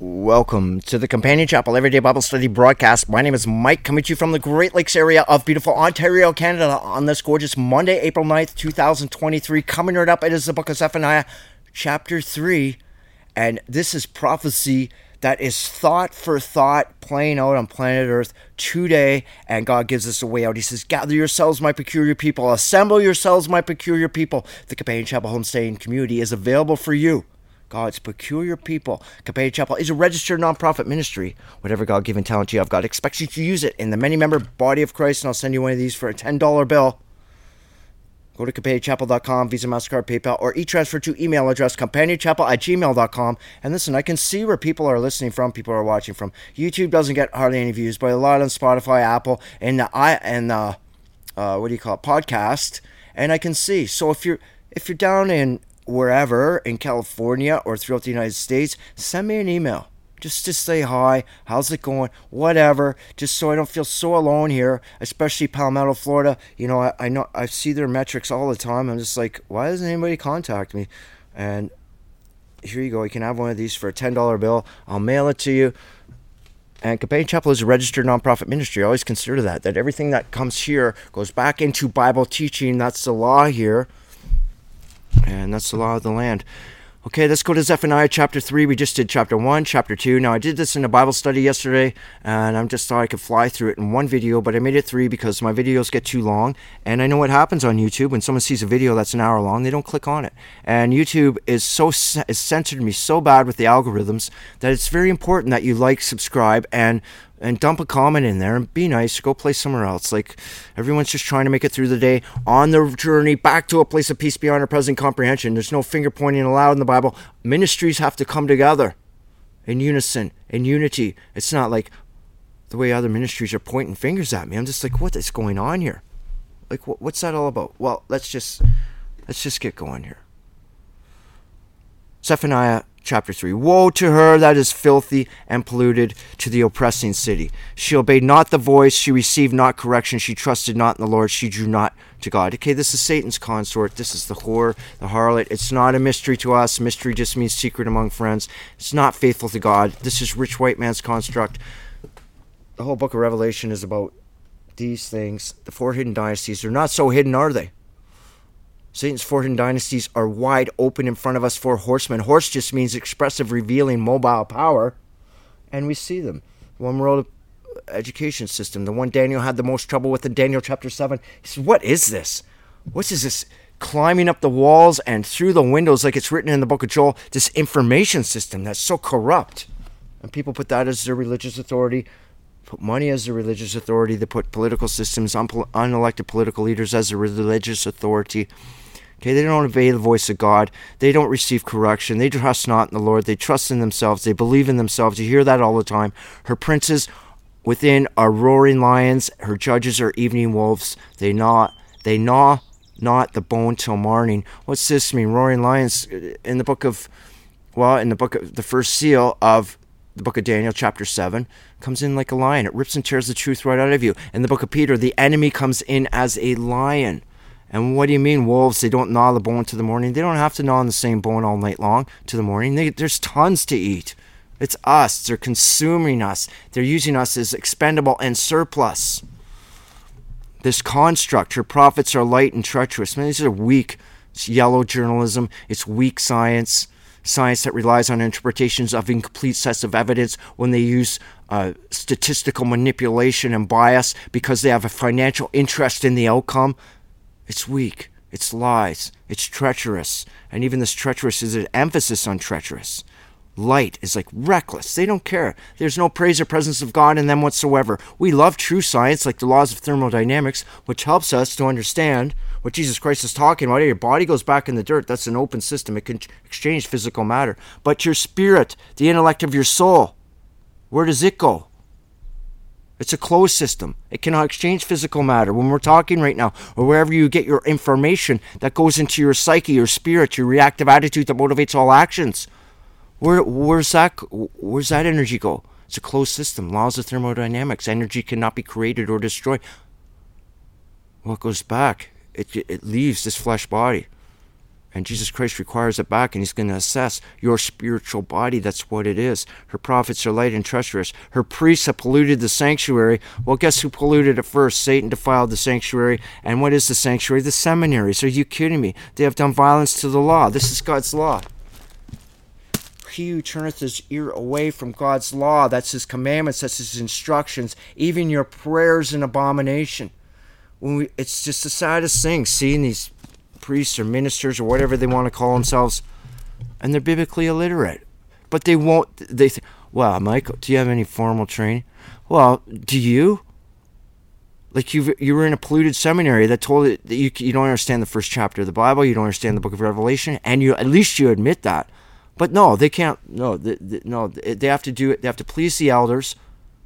Welcome to the Companion Chapel Everyday Bible Study broadcast. My name is Mike, coming to you from the Great Lakes area of beautiful Ontario, Canada, on this gorgeous Monday, April 9th, 2023. Coming right up, it is the book of Zephaniah, chapter 3. And this is prophecy that is thought for thought playing out on planet Earth today. And God gives us a way out. He says, Gather yourselves, my peculiar people. Assemble yourselves, my peculiar people. The Companion Chapel Homesteading community is available for you. God's peculiar people. Companion Chapel is a registered nonprofit ministry. Whatever God given talent you have, God expects you to use it in the many member body of Christ, and I'll send you one of these for a $10 bill. Go to companionchapel.com, Visa, MasterCard, PayPal, or e-transfer to email address companionchapel at gmail.com. And listen, I can see where people are listening from, people are watching from. YouTube doesn't get hardly any views, but a lot on Spotify, Apple, and the I and the uh, what do you call it, podcast. And I can see. So if you're if you're down in wherever in California or throughout the United States, send me an email. Just to say hi, how's it going, whatever, just so I don't feel so alone here, especially Palmetto, Florida. You know, I, I know I see their metrics all the time. I'm just like, why doesn't anybody contact me? And here you go. You can have one of these for a ten dollar bill. I'll mail it to you. And Companion Chapel is a registered nonprofit ministry. I always consider that that everything that comes here goes back into Bible teaching. That's the law here. And that's the law of the land. Okay, let's go to Zephaniah chapter 3. We just did chapter 1, chapter 2. Now, I did this in a Bible study yesterday, and I just thought I could fly through it in one video, but I made it three because my videos get too long. And I know what happens on YouTube when someone sees a video that's an hour long, they don't click on it. And YouTube is so is censored me so bad with the algorithms that it's very important that you like, subscribe, and and dump a comment in there and be nice. Go play somewhere else. Like everyone's just trying to make it through the day on their journey back to a place of peace beyond our present comprehension. There's no finger pointing allowed in the Bible. Ministries have to come together in unison, in unity. It's not like the way other ministries are pointing fingers at me. I'm just like, what is going on here? Like, what's that all about? Well, let's just let's just get going here. Zephaniah chapter 3 Woe to her that is filthy and polluted to the oppressing city. She obeyed not the voice, she received not correction, she trusted not in the Lord, she drew not to God. Okay, this is Satan's consort. This is the whore, the harlot. It's not a mystery to us. Mystery just means secret among friends. It's not faithful to God. This is rich white man's construct. The whole book of Revelation is about these things. The four hidden dynasties. They're not so hidden, are they? Satan's hidden dynasties are wide open in front of us. Four horsemen. Horse just means expressive, revealing, mobile power. And we see them. One world education system, the one Daniel had the most trouble with in Daniel chapter 7. He says, What is this? What is this? Climbing up the walls and through the windows, like it's written in the book of Joel, this information system that's so corrupt. And people put that as their religious authority, put money as their religious authority, they put political systems, unelected political leaders as their religious authority. Okay, they don't obey the voice of God. They don't receive correction. They trust not in the Lord. They trust in themselves. They believe in themselves. You hear that all the time. Her princes within are roaring lions. Her judges are evening wolves. They gnaw, they gnaw not the bone till morning. What's this mean? Roaring lions uh, in the book of, well, in the book of the first seal of the book of Daniel, chapter 7, comes in like a lion. It rips and tears the truth right out of you. In the book of Peter, the enemy comes in as a lion. And what do you mean, wolves? They don't gnaw the bone to the morning. They don't have to gnaw on the same bone all night long to the morning. They, there's tons to eat. It's us. They're consuming us. They're using us as expendable and surplus. This construct, her prophets are light and treacherous. Man, these are weak. It's yellow journalism. It's weak science. Science that relies on interpretations of incomplete sets of evidence when they use uh, statistical manipulation and bias because they have a financial interest in the outcome. It's weak. It's lies. It's treacherous. And even this treacherous is an emphasis on treacherous. Light is like reckless. They don't care. There's no praise or presence of God in them whatsoever. We love true science, like the laws of thermodynamics, which helps us to understand what Jesus Christ is talking about. Your body goes back in the dirt. That's an open system. It can exchange physical matter. But your spirit, the intellect of your soul, where does it go? It's a closed system. It cannot exchange physical matter. When we're talking right now, or wherever you get your information that goes into your psyche, your spirit, your reactive attitude that motivates all actions, where where's that where's that energy go? It's a closed system. Laws of thermodynamics. Energy cannot be created or destroyed. What goes back? It it leaves this flesh body, And Jesus Christ requires it back, and He's going to assess your spiritual body. That's what it is. Her prophets are light and treacherous. Her priests have polluted the sanctuary. Well, guess who polluted it first? Satan defiled the sanctuary. And what is the sanctuary? The seminaries. Are you kidding me? They have done violence to the law. This is God's law. He who turneth his ear away from God's law, that's his commandments, that's his instructions, even your prayers an abomination. When we, it's just the saddest thing seeing these priests or ministers or whatever they want to call themselves, and they're biblically illiterate. But they won't. They think, well, Michael, do you have any formal training? Well, do you? Like you, you were in a polluted seminary that told it that you you don't understand the first chapter of the Bible, you don't understand the Book of Revelation, and you at least you admit that. But no, they can't. No, they, they, no, they have to do it. They have to please the elders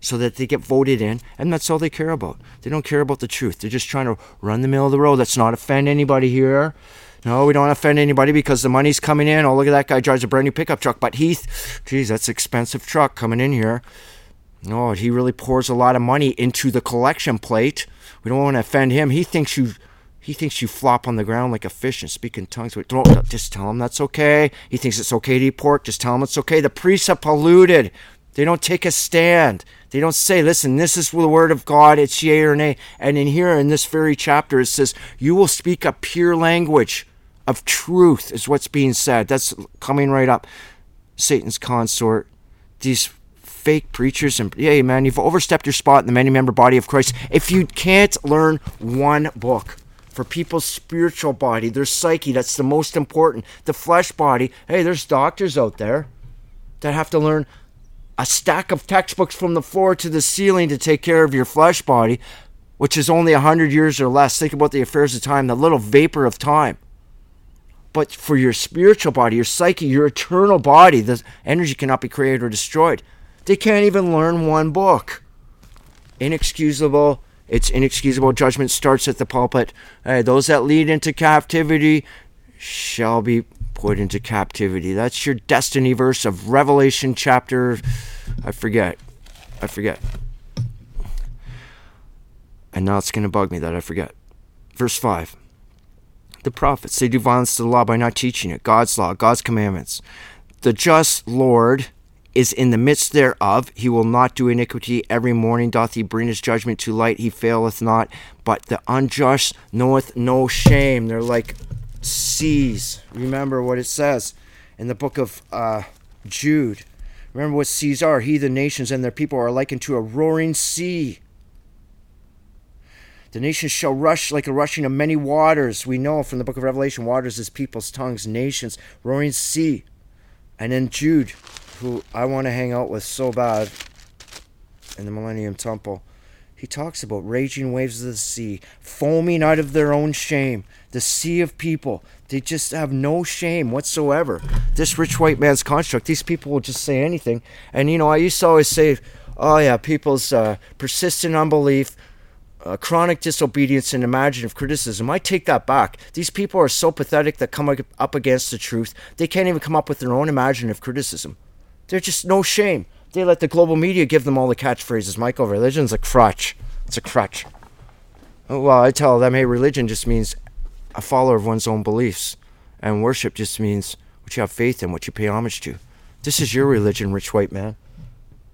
so that they get voted in, and that's all they care about. They don't care about the truth. They're just trying to run the middle of the road. Let's not offend anybody here. No, we don't offend anybody because the money's coming in. Oh, look at that guy drives a brand new pickup truck. But Heath, geez, that's expensive truck coming in here. No, oh, he really pours a lot of money into the collection plate. We don't want to offend him. He thinks you he thinks you flop on the ground like a fish and speak in tongues. Don't, just tell him that's okay. He thinks it's okay to eat pork. Just tell him it's okay. The priests are polluted. They don't take a stand. They don't say, listen, this is the word of God, it's yea or nay. And in here, in this very chapter, it says, you will speak a pure language of truth, is what's being said. That's coming right up. Satan's consort, these fake preachers, and yeah, man, you've overstepped your spot in the many member body of Christ. If you can't learn one book, for people's spiritual body, their psyche. That's the most important. The flesh body. Hey, there's doctors out there that have to learn a stack of textbooks from the floor to the ceiling to take care of your flesh body, which is only a hundred years or less. Think about the affairs of time, the little vapor of time. But for your spiritual body, your psyche, your eternal body, the energy cannot be created or destroyed. They can't even learn one book. Inexcusable. It's inexcusable. Judgment starts at the pulpit. Hey, those that lead into captivity shall be put into captivity. That's your destiny verse of Revelation chapter. I forget. I forget. And now it's going to bug me that I forget. Verse 5. The prophets, they do violence to the law by not teaching it. God's law, God's commandments. The just Lord is in the midst thereof. He will not do iniquity. Every morning doth he bring his judgment to light. He faileth not. But the unjust knoweth no shame. They're like seas. Remember what it says in the book of uh, Jude. Remember what seas are. He, the nations, and their people are likened to a roaring sea. The nations shall rush like a rushing of many waters. We know from the book of Revelation, waters is people's tongues, nations, roaring sea. And then Jude, who I want to hang out with so bad in the Millennium Temple, he talks about raging waves of the sea, foaming out of their own shame the sea of people. They just have no shame whatsoever. This rich white man's construct, these people will just say anything. And, you know, I used to always say, oh, yeah, people's uh, persistent unbelief, uh, chronic disobedience, and imaginative criticism. I take that back. These people are so pathetic that come up against the truth, they can't even come up with their own imaginative criticism. They're just no shame. They let the global media give them all the catchphrases. Michael, religion's a crutch. It's a crutch. Oh, well, I tell them, hey, religion just means a follower of one's own beliefs. And worship just means what you have faith in, what you pay homage to. This is your religion, rich white man.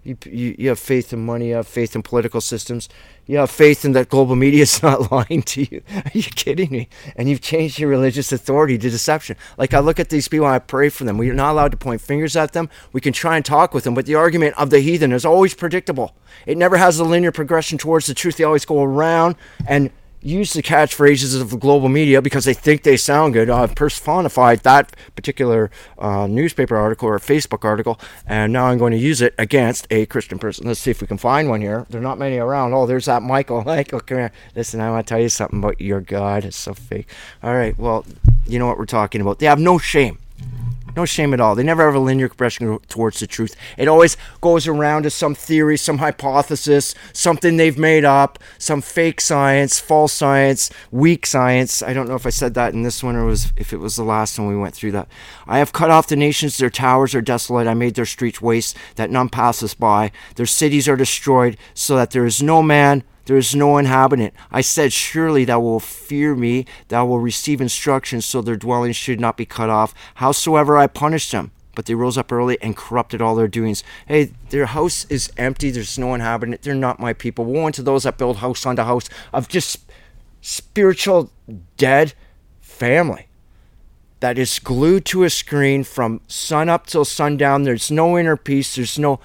You, you, you have faith in money, you have faith in political systems, you have faith in that global media is not lying to you. Are you kidding me? And you've changed your religious authority to deception. Like I look at these people and I pray for them. We're not allowed to point fingers at them. We can try and talk with them, but the argument of the heathen is always predictable. It never has a linear progression towards the truth. They always go around and use the catchphrases of the global media because they think they sound good. I've personified that particular uh, newspaper article or Facebook article, and now I'm going to use it against a Christian person. Let's see if we can find one here. There are not many around. Oh, there's that Michael. Michael, come here. Listen, I want to tell you something about your God. It's so fake. All right, well, you know what we're talking about. They have no shame. No shame at all. They never have a linear progression towards the truth. It always goes around to some theory, some hypothesis, something they've made up, some fake science, false science, weak science. I don't know if I said that in this one or was if it was the last one we went through that. I have cut off the nations, their towers are desolate. I made their streets waste, that none passes by. Their cities are destroyed, so that there is no man there is no inhabitant. I said, Surely thou wilt fear me, thou wilt receive instruction, so their dwellings should not be cut off. Howsoever I punished them, but they rose up early and corrupted all their doings. Hey, their house is empty. There's no inhabitant. They're not my people. Woe unto those that build house on unto house of just spiritual dead family that is glued to a screen from sun up till sundown. There's no inner peace. There's no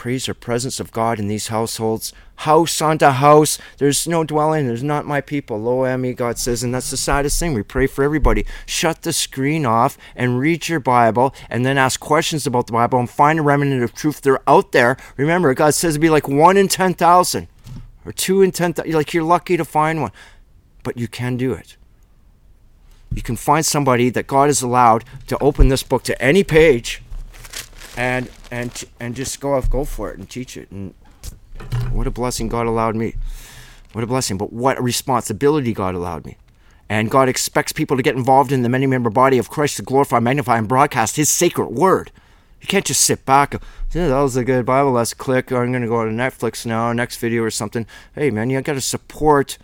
praise or presence of God in these households. House unto house. There's no dwelling. There's not my people. Lo me, God says. And that's the saddest thing. We pray for everybody. Shut the screen off and read your Bible and then ask questions about the Bible and find a remnant of truth. They're out there. Remember, God says it'd be like one in 10,000 or two in 10,000. Like you're lucky to find one. But you can do it. You can find somebody that God has allowed to open this book to any page and and and just go off, go for it, and teach it. And what a blessing God allowed me. What a blessing, but what a responsibility God allowed me. And God expects people to get involved in the many member body of Christ to glorify, magnify, and broadcast His sacred word. You can't just sit back. Yeah, that was a good Bible Let's Click. I'm going to go to Netflix now, next video or something. Hey, man, you got to support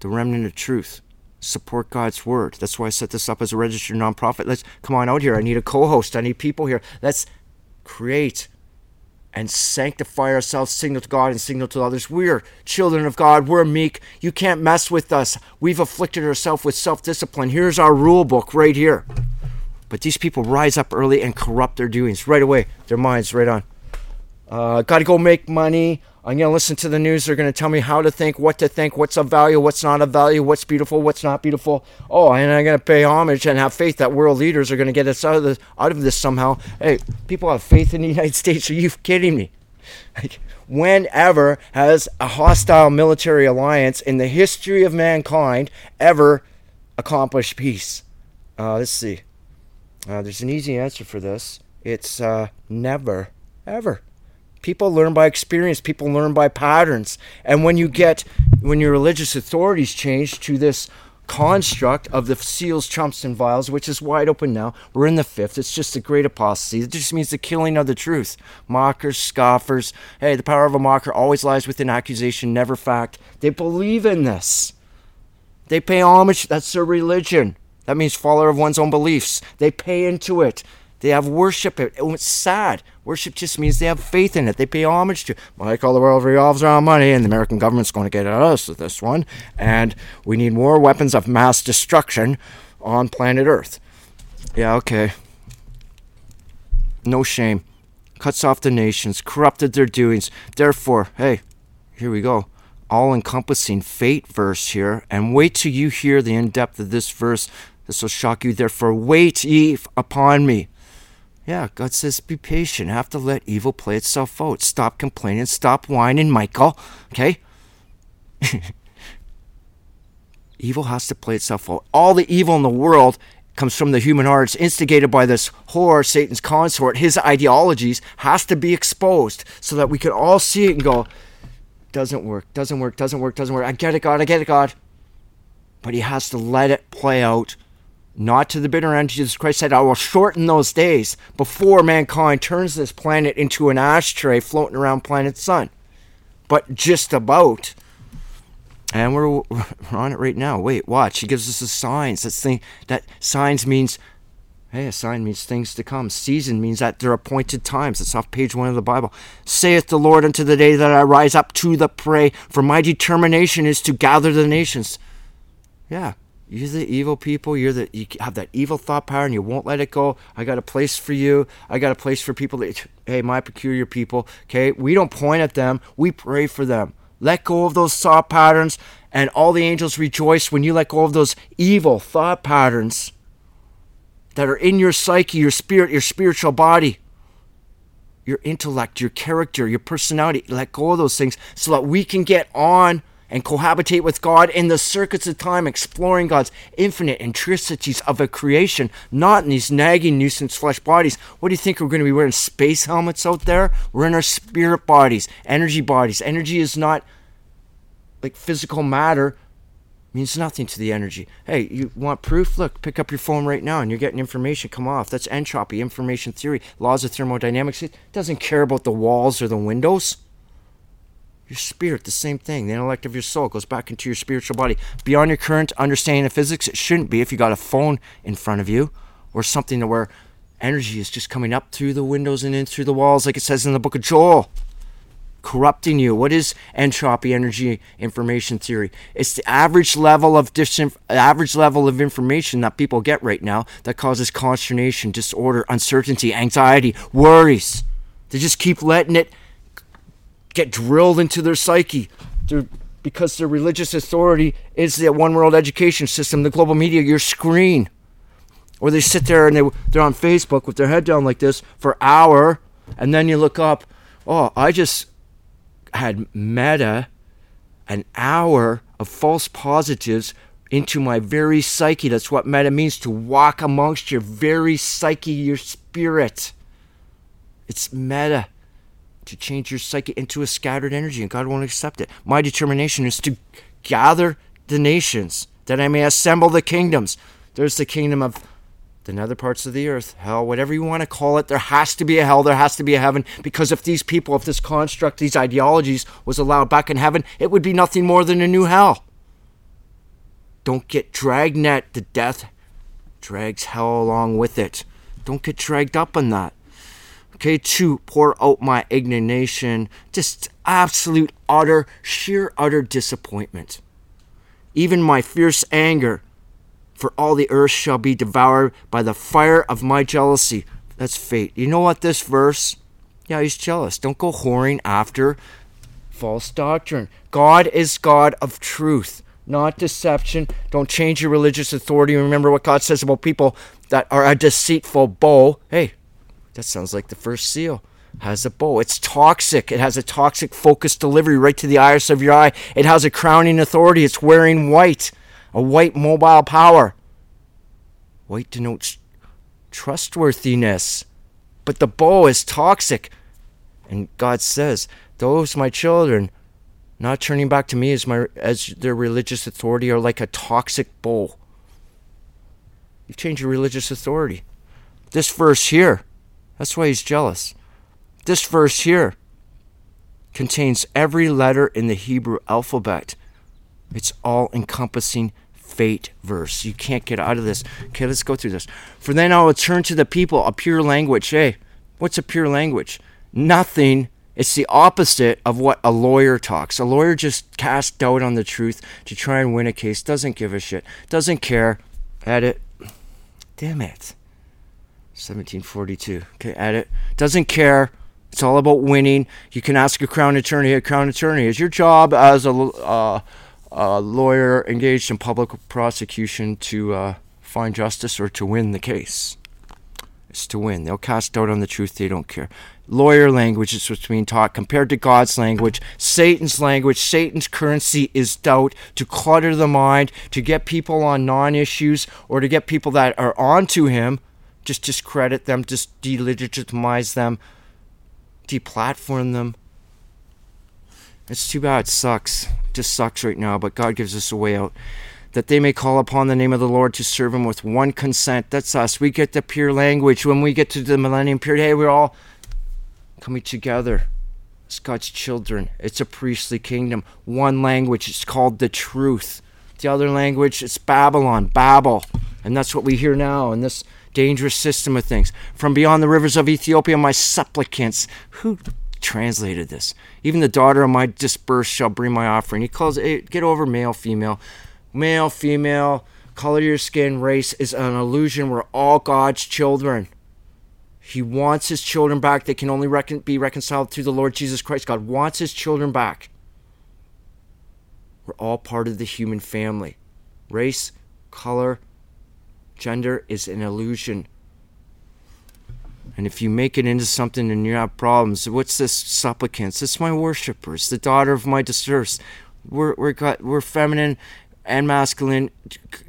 the remnant of truth. Support God's word. That's why I set this up as a registered nonprofit. Let's come on out here. I need a co-host. I need people here. Let's create and sanctify ourselves, signal to God and signal to others. We're children of God. We're meek. You can't mess with us. We've afflicted ourselves with self discipline. Here's our rule book right here. But these people rise up early and corrupt their doings right away, their minds right on. Uh, Got to go make money. I'm going to listen to the news. They're going to tell me how to think, what to think, what's of value, what's not of value, what's beautiful, what's not beautiful. Oh, and I'm going to pay homage and have faith that world leaders are going to get us out of this, out of this somehow. Hey, people have faith in the United States. Are you kidding me? Like, whenever has a hostile military alliance in the history of mankind ever accomplished peace? Uh, let's see. Uh, there's an easy answer for this. It's uh, never, ever. People learn by experience. People learn by patterns. And when you get, when your religious authorities change to this construct of the seals, trumps, and vials, which is wide open now, we're in the fifth. It's just a great apostasy. It just means the killing of the truth. Mockers, scoffers. Hey, the power of a mocker always lies within accusation, never fact. They believe in this. They pay homage. That's their religion. That means follower of one's own beliefs. They pay into it. They have worship. It. Oh, it's sad. Worship just means they have faith in it. They pay homage to. Like all the world revolves around money, and the American government's going to get at us with this one. And we need more weapons of mass destruction on planet Earth. Yeah, okay. No shame. Cuts off the nations, corrupted their doings. Therefore, hey, here we go. All encompassing fate verse here. And wait till you hear the in depth of this verse. This will shock you. Therefore, wait ye upon me. Yeah, God says be patient. Have to let evil play itself out. Stop complaining. Stop whining, Michael. Okay? evil has to play itself out. All the evil in the world comes from the human heart. It's instigated by this whore, Satan's consort. His ideologies has to be exposed so that we can all see it and go, doesn't work, doesn't work, doesn't work, doesn't work. I get it, God, I get it, God. But he has to let it play out not to the bitter end. Jesus Christ said, I will shorten those days before mankind turns this planet into an ashtray floating around planet Sun. But just about. And we're, we're on it right now. Wait, watch. He gives us the signs. That's thing that signs means hey, a sign means things to come. Season means that they're appointed times. It's off page one of the Bible. Saith the Lord unto the day that I rise up to the prey, for my determination is to gather the nations. Yeah, you're the evil people. You're the you have that evil thought power, and you won't let it go. I got a place for you. I got a place for people that hey, my peculiar people. Okay, we don't point at them. We pray for them. Let go of those thought patterns, and all the angels rejoice when you let go of those evil thought patterns that are in your psyche, your spirit, your spiritual body, your intellect, your character, your personality. Let go of those things so that we can get on and cohabitate with God in the circuits of time, exploring God's infinite intricacies of a creation, not in these nagging nuisance flesh bodies. What do you think we're going to be wearing space helmets out there? We're in our spirit bodies, energy bodies. Energy is not like physical matter means nothing to the energy. Hey, you want proof? Look, pick up your phone right now and you're getting information come off. That's entropy, information theory, laws of thermodynamics. It doesn't care about the walls or the windows. Your spirit, the same thing. The intellect of your soul goes back into your spiritual body. Beyond your current understanding of physics, it shouldn't be if you got a phone in front of you or something to where energy is just coming up through the windows and in through the walls, like it says in the book of Joel, corrupting you. What is entropy energy information theory? It's the average level of dis- average level of information that people get right now that causes consternation, disorder, uncertainty, anxiety, worries. They just keep letting it get drilled into their psyche because their religious authority is the one world education system, the global media, your screen. Or they sit there and they, they're on Facebook with their head down like this for an hour, and then you look up, oh, I just had meta an hour of false positives into my very psyche. That's what meta means to walk amongst your very psyche, your spirit. It's meta to change your psyche into a scattered energy, and God won't accept it. My determination is to gather the nations, that I may assemble the kingdoms. There's the kingdom of the nether parts of the earth, hell, whatever you want to call it. There has to be a hell, there has to be a heaven, because if these people, if this construct, these ideologies was allowed back in heaven, it would be nothing more than a new hell. Don't get dragnet. The death drags hell along with it. Don't get dragged up on that okay, to pour out my indignation, just absolute, utter, sheer, utter disappointment. Even my fierce anger, for all the earth shall be devoured by the fire of my jealousy. That's fate. You know what, this verse? Yeah, he's jealous. Don't go whoring after false doctrine. God is God of truth, not deception. Don't change your religious authority. Remember what God says about people that are a deceitful bow. Hey, that sounds like the first seal. Has a bow. It's toxic. It has a toxic focused delivery right to the iris of your eye. It has a crowning authority. It's wearing white, a white mobile power. White denotes trustworthiness. But the bow is toxic. And God says, Those, my children, not turning back to me as, my, as their religious authority, are like a toxic bow. You've changed your religious authority. This verse here that's why he's jealous. This verse here contains every letter in the Hebrew alphabet. It's all encompassing fate verse. You can't get out of this. Okay, let's go through this. For then I will turn to the people a pure language. Hey, what's a pure language? Nothing. It's the opposite of what a lawyer talks. A lawyer just casts doubt on the truth to try and win a case, doesn't give a shit, doesn't care. Edit. Damn it. 1742. Okay, edit. Doesn't care. It's all about winning. You can ask a crown attorney. A crown attorney is your job as a, uh, a lawyer engaged in public prosecution to uh, find justice or to win the case. It's to win. They'll cast doubt on the truth. They don't care. Lawyer language is what's being taught compared to God's language. Satan's language, Satan's currency is doubt to clutter the mind, to get people on non issues, or to get people that are onto him just discredit them, just delegitimize them, deplatform them. It's too bad. It sucks. It just sucks right now, but God gives us a way out. That they may call upon the name of the Lord to serve Him with one consent. That's us. We get the pure language. When we get to the millennium period, hey, we're all coming together as God's children. It's a priestly kingdom. One language. It's called the truth. The other language, it's Babylon, Babel. And that's what we hear now in this dangerous system of things. From beyond the rivers of Ethiopia, my supplicants. Who translated this? Even the daughter of my dispersed shall bring my offering. He calls it, get over male, female. Male, female, color of your skin, race is an illusion. We're all God's children. He wants his children back. They can only be reconciled through the Lord Jesus Christ. God wants his children back. We're all part of the human family. Race, color, Gender is an illusion. And if you make it into something and you have problems, what's this supplicants? It's my worshippers, the daughter of my distress. We're we're we're feminine and masculine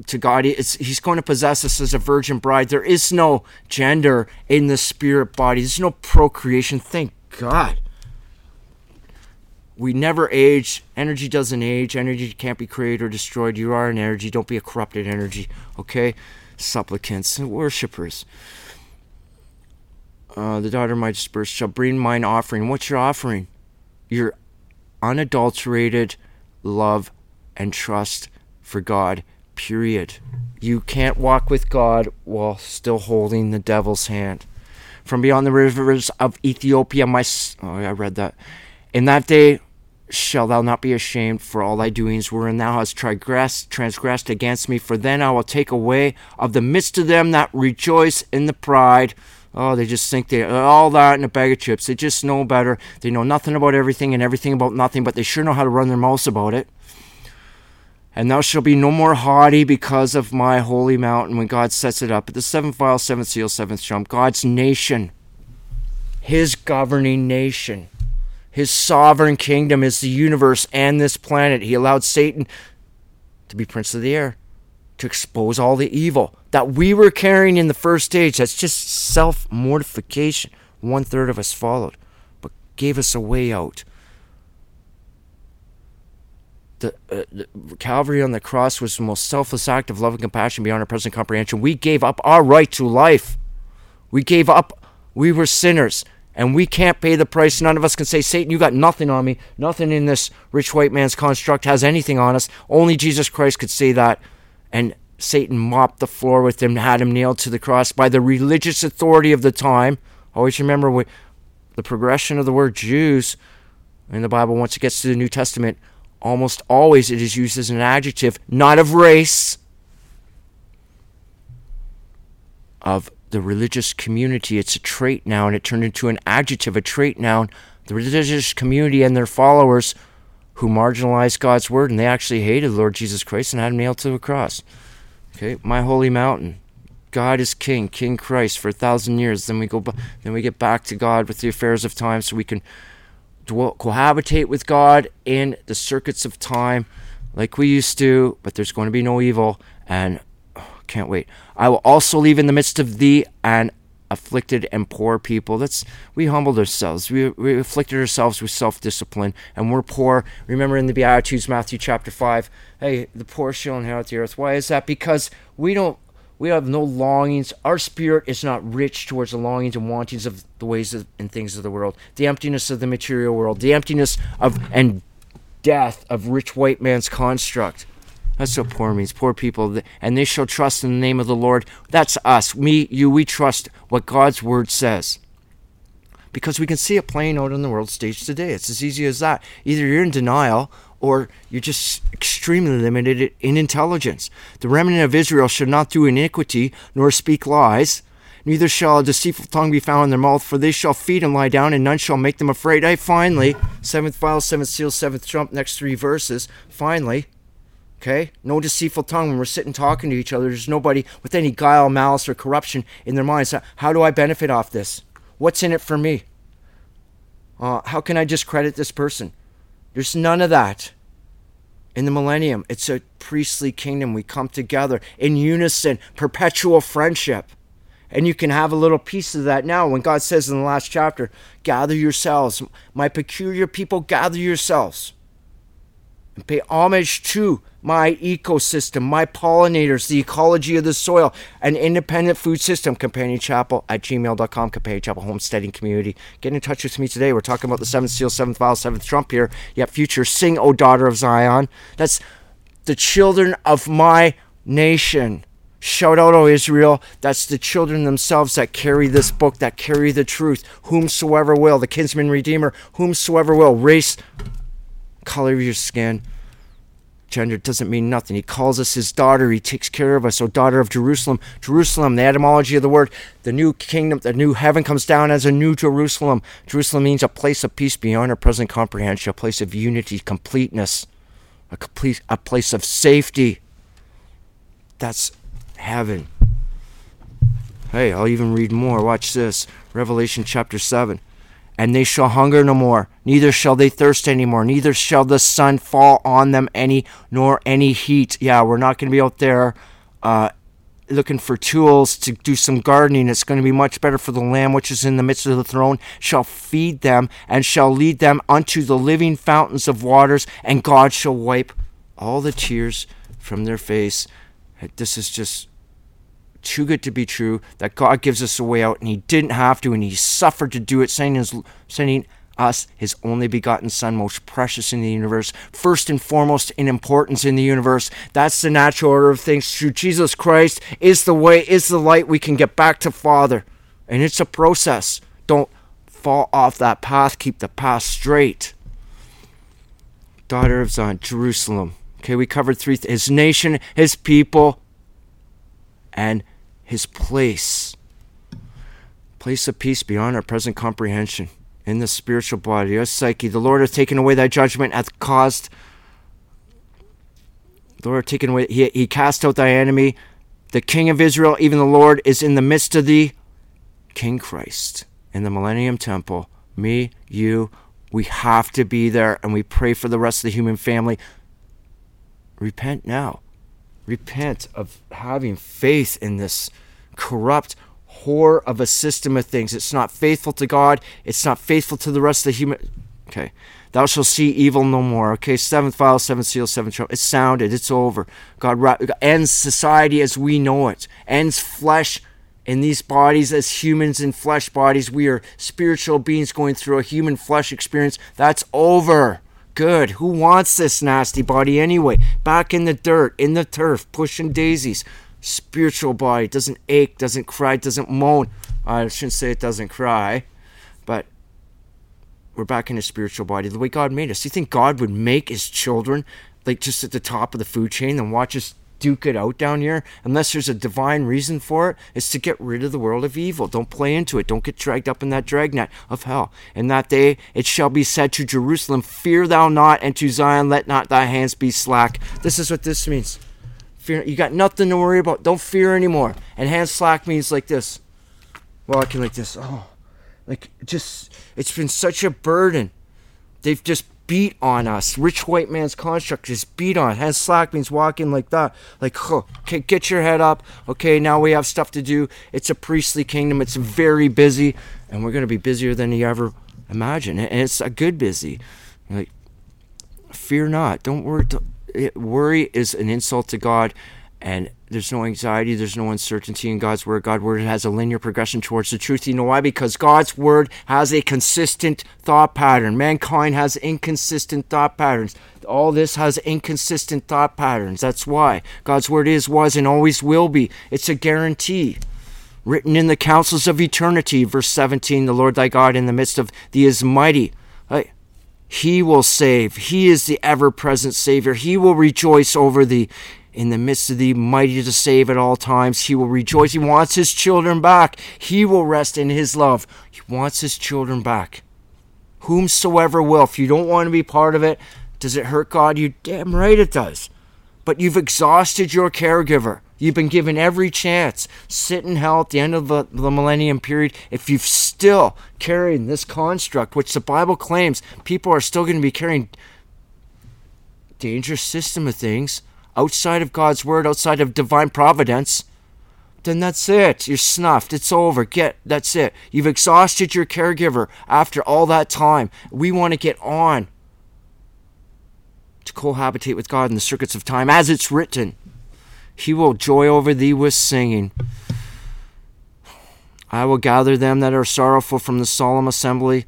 to God. It's, he's going to possess us as a virgin bride. There is no gender in the spirit body. There's no procreation. Thank God. We never age. Energy doesn't age. Energy can't be created or destroyed. You are an energy. Don't be a corrupted energy. Okay? Supplicants and worshippers. Uh, the daughter of my dispersed shall bring mine offering. What's your offering? Your unadulterated love and trust for God, period. You can't walk with God while still holding the devil's hand. From beyond the rivers of Ethiopia, my. Oh, I read that. In that day shall thou not be ashamed for all thy doings, wherein thou hast transgressed, transgressed against me. For then I will take away of the midst of them that rejoice in the pride. Oh, they just think they all that in a bag of chips. They just know better. They know nothing about everything and everything about nothing, but they sure know how to run their mouths about it. And thou shalt be no more haughty because of my holy mountain when God sets it up. At the seventh vial, seventh seal, seventh trump, God's nation, his governing nation, his sovereign kingdom is the universe and this planet. He allowed Satan to be prince of the air, to expose all the evil that we were carrying in the first stage. That's just self mortification. One third of us followed, but gave us a way out the, uh, the, Calvary on the cross was the most selfless act of love and compassion beyond our present comprehension. We gave up our right to life. We gave up. We were sinners, and we can't pay the price. None of us can say, Satan, you got nothing on me. Nothing in this rich white man's construct has anything on us. Only Jesus Christ could say that. And Satan mopped the floor with him, had him nailed to the cross by the religious authority of the time. Always remember the progression of the word Jews in the Bible once it gets to the New Testament almost always it is used as an adjective, not of race, of the religious community. It's a trait now, and it turned into an adjective, a trait noun. The religious community and their followers who marginalized God's word, and they actually hated Lord Jesus Christ and had him nailed to a cross. Okay, my holy mountain. God is King, King Christ for a thousand years. Then we go, then we get back to God with the affairs of time, so we can dwell, cohabitate with God in the circuits of time like we used to, but there's going to be no evil, and can't wait. I will also leave in the midst of thee an afflicted and poor people. That's we humbled ourselves. We, we afflicted ourselves with self-discipline, and we're poor. Remember in the Beatitudes, Matthew chapter five. Hey, the poor shall inherit the earth. Why is that? Because we don't we have no longings. Our spirit is not rich towards the longings and wantings of the ways of, and things of the world, the emptiness of the material world, the emptiness of and death of rich white man's construct. That's what poor means. Poor people, and they shall trust in the name of the Lord. That's us. Me, you, we trust what God's word says. Because we can see it playing out on the world stage today. It's as easy as that. Either you're in denial or you're just extremely limited in intelligence. The remnant of Israel shall not do iniquity, nor speak lies. Neither shall a deceitful tongue be found in their mouth, for they shall feed and lie down, and none shall make them afraid. I finally, seventh vial, seventh seal, seventh trump, next three verses. Finally, okay, no deceitful tongue when we're sitting talking to each other. There's nobody with any guile, malice, or corruption in their minds. How do I benefit off this? What's in it for me? Uh, how can I discredit this person? There's none of that. In the millennium, it's a priestly kingdom. We come together in unison, perpetual friendship. And you can have a little piece of that now when God says in the last chapter, gather yourselves, my peculiar people, gather yourselves and pay homage to my ecosystem, my pollinators, the ecology of the soil, an independent food system, Companion Chapel at gmail.com, Companion Chapel Homesteading Community. Get in touch with me today. We're talking about the seventh seal, seventh vial, seventh trump here. Yet future, sing, O daughter of Zion. That's the children of my nation. Shout out, O Israel. That's the children themselves that carry this book, that carry the truth. Whomsoever will, the kinsman redeemer, whomsoever will, race, color of your skin, gender doesn't mean nothing. He calls us his daughter. He takes care of us. O daughter of Jerusalem. Jerusalem, the etymology of the word, the new kingdom, the new heaven comes down as a new Jerusalem. Jerusalem means a place of peace beyond our present comprehension, a place of unity, completeness, a complete, a place of safety. That's heaven. Hey, I'll even read more. Watch this. Revelation chapter 7 and they shall hunger no more, neither shall they thirst any more, neither shall the sun fall on them any, nor any heat. Yeah, we're not going to be out there uh, looking for tools to do some gardening. It's going to be much better for the Lamb which is in the midst of the throne, shall feed them, and shall lead them unto the living fountains of waters, and God shall wipe all the tears from their face. This is just too good to be true that God gives us a way out and He didn't have to and He suffered to do it, sending, his, sending us, his only begotten Son, most precious in the universe, first and foremost in importance in the universe. That's the natural order of things. Through Jesus Christ is the way, is the light we can get back to Father. And it's a process. Don't fall off that path, keep the path straight. Daughter of Zion, Jerusalem. Okay, we covered three th- his nation, his people, and his place. Place of peace beyond our present comprehension in the spiritual body, our psyche. The Lord has taken away thy judgment, hath caused. The Lord hath taken away, he, he cast out thy enemy. The King of Israel, even the Lord, is in the midst of thee. King Christ in the Millennium Temple. Me, you, we have to be there, and we pray for the rest of the human family. Repent now. Repent of having faith in this corrupt whore of a system of things. It's not faithful to God. It's not faithful to the rest of the human. Okay. Thou shalt see evil no more. Okay. Seventh vial, seventh seal, seventh trumpet. It's sounded. It's over. God ends society as we know it. Ends flesh in these bodies as humans in flesh bodies. We are spiritual beings going through a human flesh experience. That's over. Good. Who wants this nasty body anyway? Back in the dirt, in the turf, pushing daisies spiritual body doesn't ache, doesn't cry, doesn't moan. I shouldn't say it doesn't cry, but we're back in a spiritual body the way God made us. You think God would make his children like just at the top of the food chain and watch us duke it out down here unless there's a divine reason for it? It's to get rid of the world of evil. Don't play into it. Don't get dragged up in that dragnet of hell. In that day it shall be said to Jerusalem, Fear thou not, and to Zion, let not thy hands be slack. This is what this means. Fear, you got nothing to worry about. Don't fear anymore. And hand slack means like this. Walking like this. Oh, like just, it's been such a burden. They've just beat on us. Rich white man's construct just beat on. Hand slack means walking like that. Like, oh, okay, get your head up. Okay, now we have stuff to do. It's a priestly kingdom. It's very busy, and we're to be busier than you ever imagine. And it's a good busy. Like, fear not. Don't worry. Don't, worry is an insult to God, and there's no anxiety, there's no uncertainty in God's word. God's word has a linear progression towards the truth. You know why? Because God's word has a consistent thought pattern. Mankind has inconsistent thought patterns. All this has inconsistent thought patterns. That's why God's word is, was, and always will be. It's a guarantee. Written in the councils of eternity, verse 17, the Lord thy God in the midst of thee is mighty. He will save. He is the ever present Savior. He will rejoice over thee in the midst of thee, mighty to save at all times. He will rejoice. He wants his children back. He will rest in his love. He wants his children back. Whomsoever will. If you don't want to be part of it, does it hurt God? You damn right it does. But you've exhausted your caregiver. You've been given every chance. Sit in hell at the end of the, the millennium period. If you've still carrying this construct, which the Bible claims people are still going to be carrying, dangerous system of things outside of God's word, outside of divine providence, then that's it. You're snuffed. It's over. Get that's it. You've exhausted your caregiver after all that time. We want to get on to cohabitate with God in the circuits of time as it's written. He will joy over thee with singing. I will gather them that are sorrowful from the solemn assembly,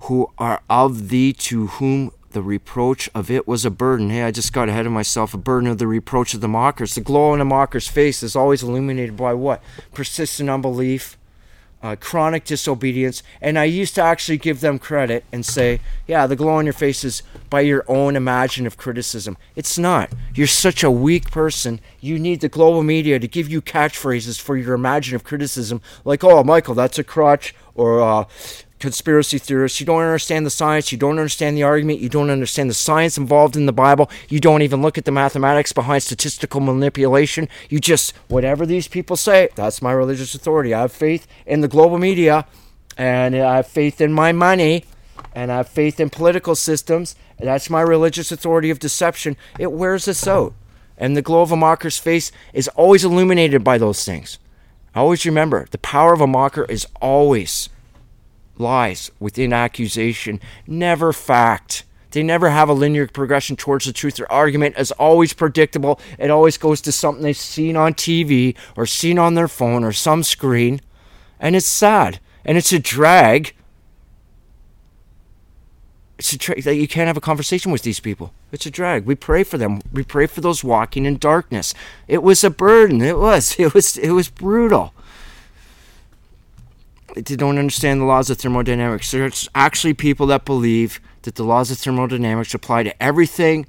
who are of thee to whom the reproach of it was a burden. Hey, I just got ahead of myself. A burden of the reproach of the mockers. The glow on a mocker's face is always illuminated by what? Persistent unbelief, uh, chronic disobedience. And I used to actually give them credit and say, yeah, the glow on your face is by your own imaginative criticism. It's not. You're such a weak person. You need the global media to give you catchphrases for your imaginative criticism, like, oh, Michael, that's a crutch, or uh, conspiracy theorists. You don't understand the science. You don't understand the argument. You don't understand the science involved in the Bible. You don't even look at the mathematics behind statistical manipulation. You just, whatever these people say, that's my religious authority. I have faith in the global media, and I have faith in my money, and I have faith in political systems. That's my religious authority of deception. It wears us out. And the glow of a mocker's face is always illuminated by those things. Always remember, the power of a mocker is always lies within accusation, never fact. They never have a linear progression towards the truth. Their argument is always predictable. It always goes to something they've seen on TV or seen on their phone or some screen. And it's sad. And it's a drag. It's a tra- you can't have a conversation with these people. It's a drag. We pray for them. We pray for those walking in darkness. It was a burden. It was. It was. It was brutal. They don't understand the laws of thermodynamics. There's actually people that believe that the laws of thermodynamics apply to everything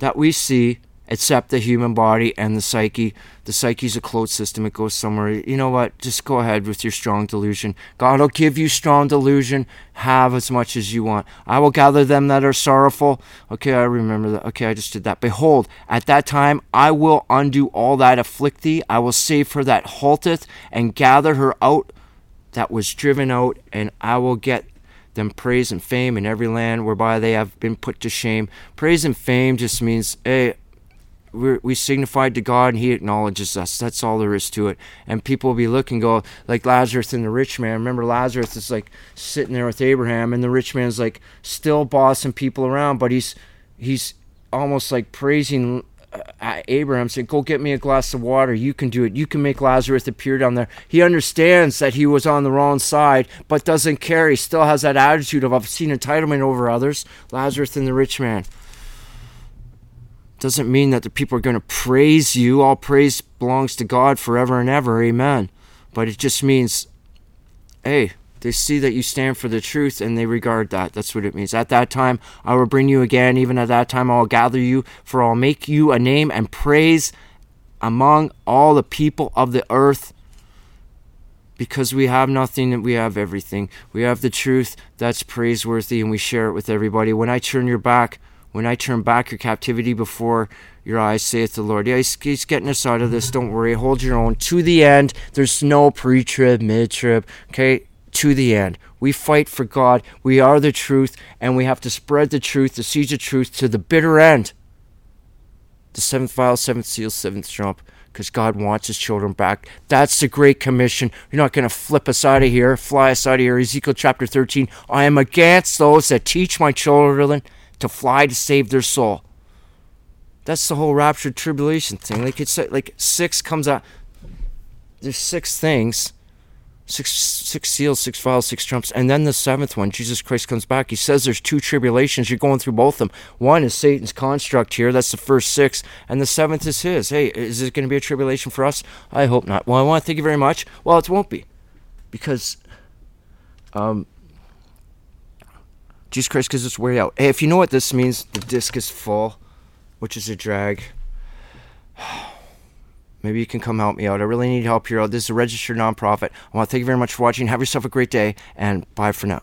that we see except the human body and the psyche. The psyche's a closed system, it goes somewhere. You know what? Just go ahead with your strong delusion. God will give you strong delusion. Have as much as you want. I will gather them that are sorrowful. Okay, I remember that. Okay, I just did that. Behold, at that time I will undo all that afflict thee. I will save her that halteth and gather her out that was driven out, and I will get them praise and fame in every land whereby they have been put to shame. Praise and fame just means, hey, we're, we signified to God and He acknowledges us. That's all there is to it. And people will be looking, go like Lazarus and the rich man. Remember, Lazarus is like sitting there with Abraham, and the rich man's like still bossing people around, but he's he's almost like praising uh, Abraham, saying, "Go get me a glass of water. You can do it. You can make Lazarus appear down there." He understands that he was on the wrong side, but doesn't care. He still has that attitude of obscene entitlement over others. Lazarus and the rich man doesn't mean that the people are going to praise you. All praise belongs to God forever and ever. Amen. But it just means, hey, they see that you stand for the truth and they regard that. That's what it means. At that time, I will bring you again. Even at that time, I will gather you, for I'll make you a name and praise among all the people of the earth. Because we have nothing, we have everything. We have the truth that's praiseworthy and we share it with everybody. When I turn your back, when I turn back your captivity before your eyes, saith the Lord. Yeah, he's, getting us out of this. Don't worry. Hold your own to the end. There's no pre trib, mid trib. Okay? To the end. We fight for God. We are the truth, and we have to spread the truth, the seeds of truth, to the bitter end. The seventh vial, seventh seal, seventh trump because God wants his children back. That's the Great Commission. You're not going to flip us out of here, fly us out of here. Ezekiel chapter 13 I am against those that teach my children to fly to save their soul. That's the whole rapture tribulation thing. Like it's like six comes out. There's six things, six six seals, six vials, six trumps, and then the seventh one, Jesus Christ comes back. He says there's two tribulations. You're going through both of them. One is Satan's construct here. That's the first six, and the seventh is his. Hey, is it going to be a tribulation for us? I hope not. Well, I want to thank you very much. Well, it won't be, because um, Jesus Christ gives us way out. Hey, if you know what this means, the disc is full, which is a drag. Maybe you can come help me out. I really need help here. This is a registered nonprofit. I want to thank you very much for watching. Have yourself a great day, and bye for now.